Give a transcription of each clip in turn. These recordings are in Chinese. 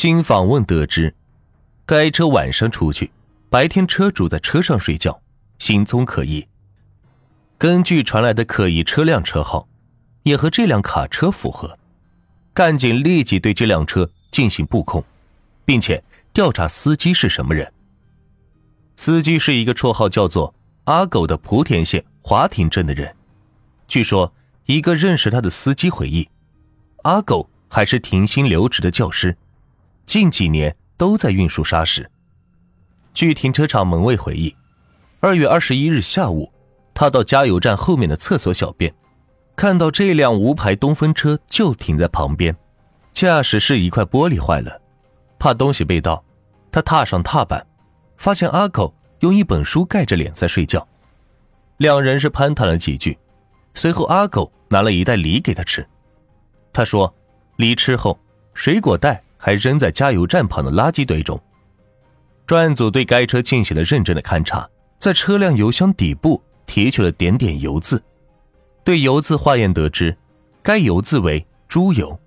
经访问得知，该车晚上出去，白天车主在车上睡觉，行踪可疑。根据传来的可疑车辆车号，也和这辆卡车符合。干警立即对这辆车进行布控，并且调查司机是什么人。司机是一个绰号叫做“阿狗”的莆田县华亭镇的人。据说，一个认识他的司机回忆，阿狗还是停薪留职的教师，近几年都在运输砂石。据停车场门卫回忆，二月二十一日下午，他到加油站后面的厕所小便。看到这辆无牌东风车就停在旁边，驾驶室一块玻璃坏了，怕东西被盗，他踏上踏板，发现阿狗用一本书盖着脸在睡觉，两人是攀谈了几句，随后阿狗拿了一袋梨给他吃，他说梨吃后，水果袋还扔在加油站旁的垃圾堆中。专案组对该车进行了认真的勘查，在车辆油箱底部提取了点点油渍。对油渍化验得知，该油渍为猪油，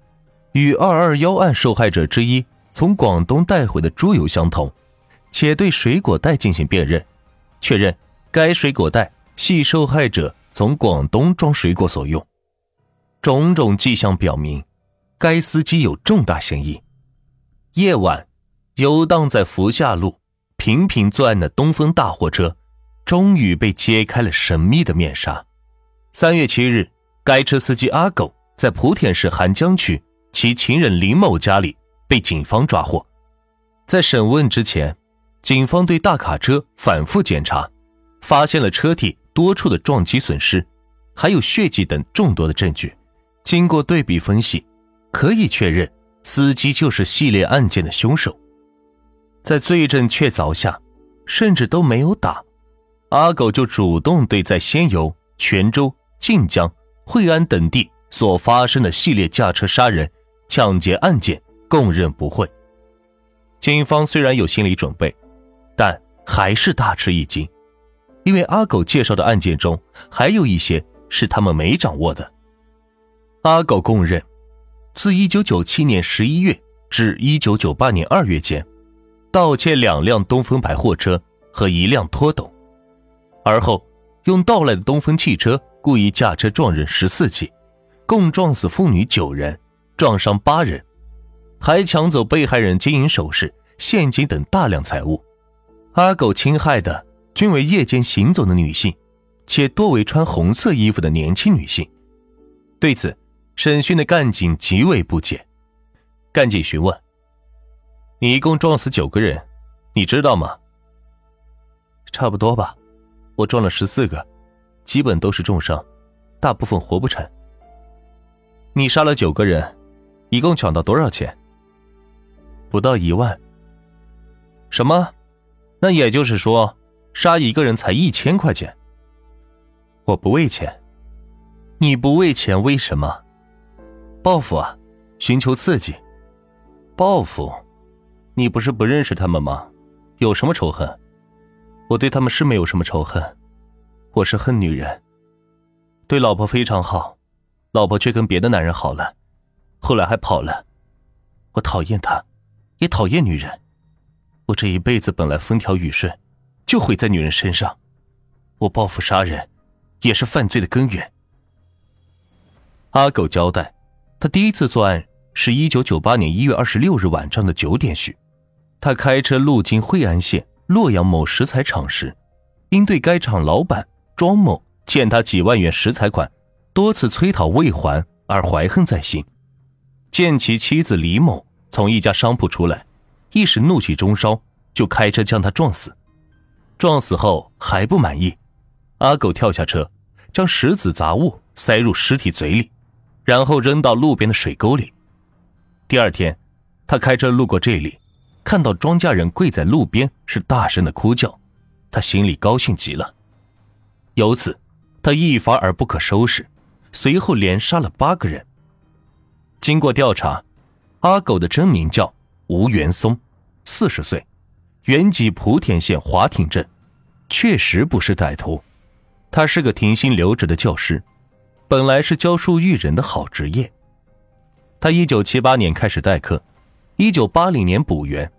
与二二幺案受害者之一从广东带回的猪油相同，且对水果袋进行辨认，确认该水果袋系受害者从广东装水果所用。种种迹象表明，该司机有重大嫌疑。夜晚，游荡在福厦路频频作案的东风大货车，终于被揭开了神秘的面纱。三月七日，该车司机阿狗在莆田市涵江区其情人林某家里被警方抓获。在审问之前，警方对大卡车反复检查，发现了车体多处的撞击损失，还有血迹等众多的证据。经过对比分析，可以确认司机就是系列案件的凶手。在罪证确凿下，甚至都没有打，阿狗就主动对在仙游、泉州。晋江、惠安等地所发生的系列驾车杀人、抢劫案件供认不讳。警方虽然有心理准备，但还是大吃一惊，因为阿狗介绍的案件中还有一些是他们没掌握的。阿狗供认，自1997年11月至1998年2月间，盗窃两辆东风牌货车和一辆拖斗，而后用盗来的东风汽车。故意驾车撞人十四起，共撞死妇女九人，撞伤八人，还抢走被害人金银首饰、现金等大量财物。阿狗侵害的均为夜间行走的女性，且多为穿红色衣服的年轻女性。对此，审讯的干警极为不解。干警询问：“你一共撞死九个人，你知道吗？”“差不多吧，我撞了十四个。”基本都是重伤，大部分活不成。你杀了九个人，一共抢到多少钱？不到一万。什么？那也就是说，杀一个人才一千块钱？我不为钱。你不为钱，为什么？报复啊，寻求刺激。报复？你不是不认识他们吗？有什么仇恨？我对他们是没有什么仇恨。我是恨女人，对老婆非常好，老婆却跟别的男人好了，后来还跑了。我讨厌她，也讨厌女人。我这一辈子本来风调雨顺，就毁在女人身上。我报复杀人，也是犯罪的根源。阿狗交代，他第一次作案是一九九八年一月二十六日晚上的九点许，他开车路经惠安县洛阳某石材厂时，因对该厂老板。庄某欠他几万元石材款，多次催讨未还而怀恨在心。见其妻子李某从一家商铺出来，一时怒气中烧，就开车将他撞死。撞死后还不满意，阿狗跳下车，将石子杂物塞入尸体嘴里，然后扔到路边的水沟里。第二天，他开车路过这里，看到庄稼人跪在路边，是大声的哭叫，他心里高兴极了。由此，他一发而不可收拾，随后连杀了八个人。经过调查，阿狗的真名叫吴元松，四十岁，原籍莆田县华亭镇，确实不是歹徒。他是个停薪留职的教师，本来是教书育人的好职业。他一九七八年开始代课，一九八零年补员，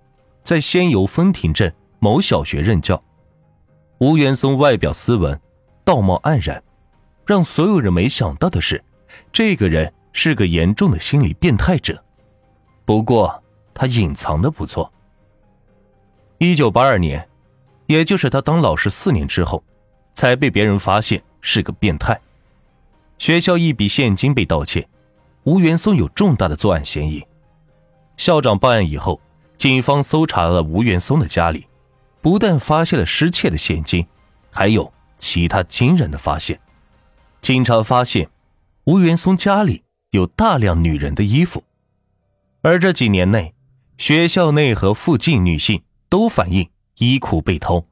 在仙游丰亭镇某小学任教。吴元松外表斯文，道貌岸然，让所有人没想到的是，这个人是个严重的心理变态者。不过他隐藏的不错。一九八二年，也就是他当老师四年之后，才被别人发现是个变态。学校一笔现金被盗窃，吴元松有重大的作案嫌疑。校长报案以后，警方搜查了吴元松的家里，不但发现了失窃的现金，还有其他惊人的发现。警察发现，吴元松家里有大量女人的衣服，而这几年内，学校内和附近女性。都反映衣裤被偷，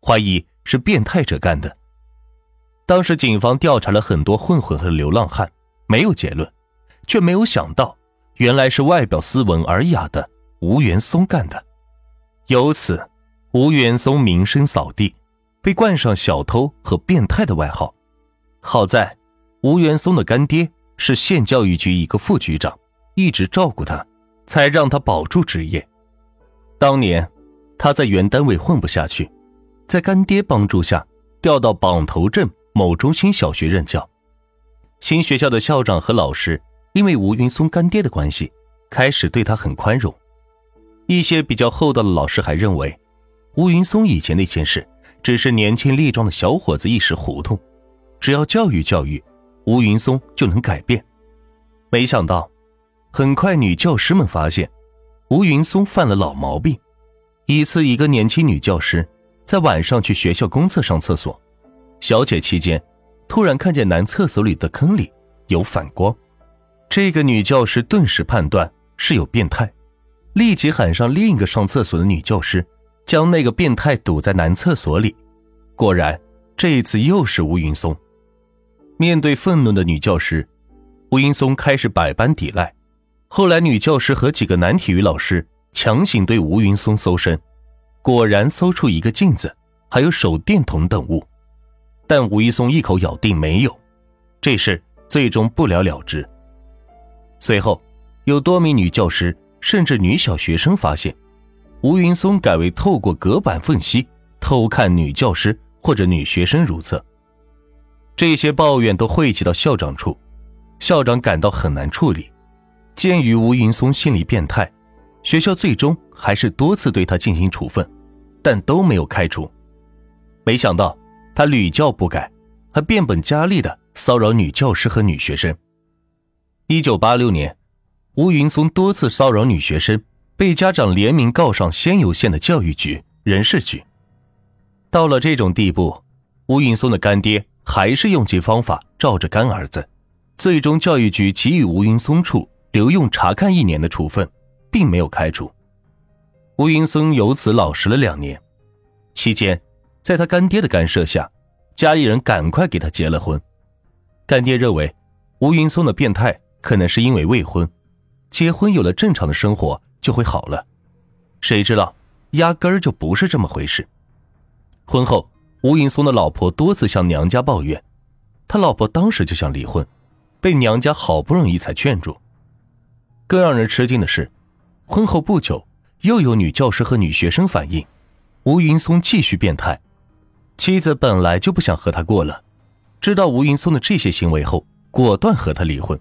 怀疑是变态者干的。当时警方调查了很多混混和流浪汉，没有结论，却没有想到原来是外表斯文尔雅的吴元松干的。由此，吴元松名声扫地，被冠上小偷和变态的外号。好在吴元松的干爹是县教育局一个副局长，一直照顾他，才让他保住职业。当年。他在原单位混不下去，在干爹帮助下调到榜头镇某中心小学任教。新学校的校长和老师因为吴云松干爹的关系，开始对他很宽容。一些比较厚道的老师还认为，吴云松以前那件事只是年轻力壮的小伙子一时糊涂，只要教育教育，吴云松就能改变。没想到，很快女教师们发现，吴云松犯了老毛病。一次，一个年轻女教师在晚上去学校公厕上厕所，小解期间，突然看见男厕所里的坑里有反光，这个女教师顿时判断是有变态，立即喊上另一个上厕所的女教师，将那个变态堵在男厕所里。果然，这一次又是吴云松。面对愤怒的女教师，吴云松开始百般抵赖。后来，女教师和几个男体育老师。强行对吴云松搜身，果然搜出一个镜子，还有手电筒等物，但吴一松一口咬定没有，这事最终不了了之。随后，有多名女教师甚至女小学生发现，吴云松改为透过隔板缝隙偷看女教师或者女学生如厕。这些抱怨都汇集到校长处，校长感到很难处理。鉴于吴云松心理变态。学校最终还是多次对他进行处分，但都没有开除。没想到他屡教不改，还变本加厉的骚扰女教师和女学生。一九八六年，吴云松多次骚扰女学生，被家长联名告上仙游县的教育局、人事局。到了这种地步，吴云松的干爹还是用尽方法罩着干儿子，最终教育局给予吴云松处留用查看一年的处分。并没有开除，吴云松由此老实了两年。期间，在他干爹的干涉下，家里人赶快给他结了婚。干爹认为吴云松的变态可能是因为未婚，结婚有了正常的生活就会好了。谁知道压根儿就不是这么回事。婚后，吴云松的老婆多次向娘家抱怨，他老婆当时就想离婚，被娘家好不容易才劝住。更让人吃惊的是。婚后不久，又有女教师和女学生反映，吴云松继续变态。妻子本来就不想和他过了，知道吴云松的这些行为后，果断和他离婚。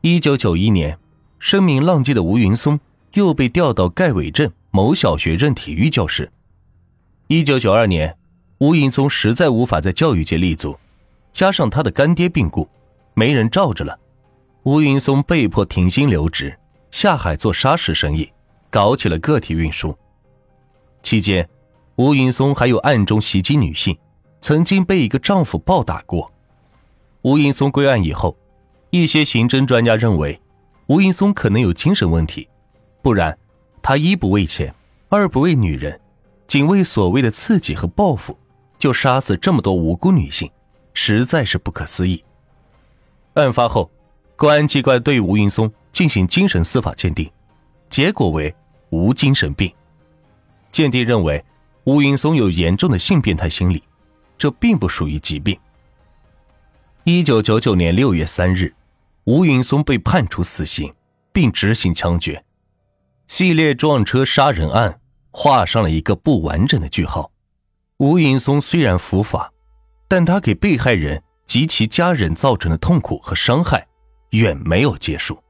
一九九一年，声名浪迹的吴云松又被调到盖尾镇某小学任体育教师。一九九二年，吴云松实在无法在教育界立足，加上他的干爹病故，没人罩着了，吴云松被迫停薪留职。下海做砂石生意，搞起了个体运输。期间，吴云松还有暗中袭击女性，曾经被一个丈夫暴打过。吴云松归案以后，一些刑侦专家认为，吴云松可能有精神问题，不然他一不为钱，二不为女人，仅为所谓的刺激和报复，就杀死这么多无辜女性，实在是不可思议。案发后，公安机关对吴云松。进行精神司法鉴定，结果为无精神病。鉴定认为吴云松有严重的性变态心理，这并不属于疾病。一九九九年六月三日，吴云松被判处死刑，并执行枪决。系列撞车杀人案画上了一个不完整的句号。吴云松虽然伏法，但他给被害人及其家人造成的痛苦和伤害远没有结束。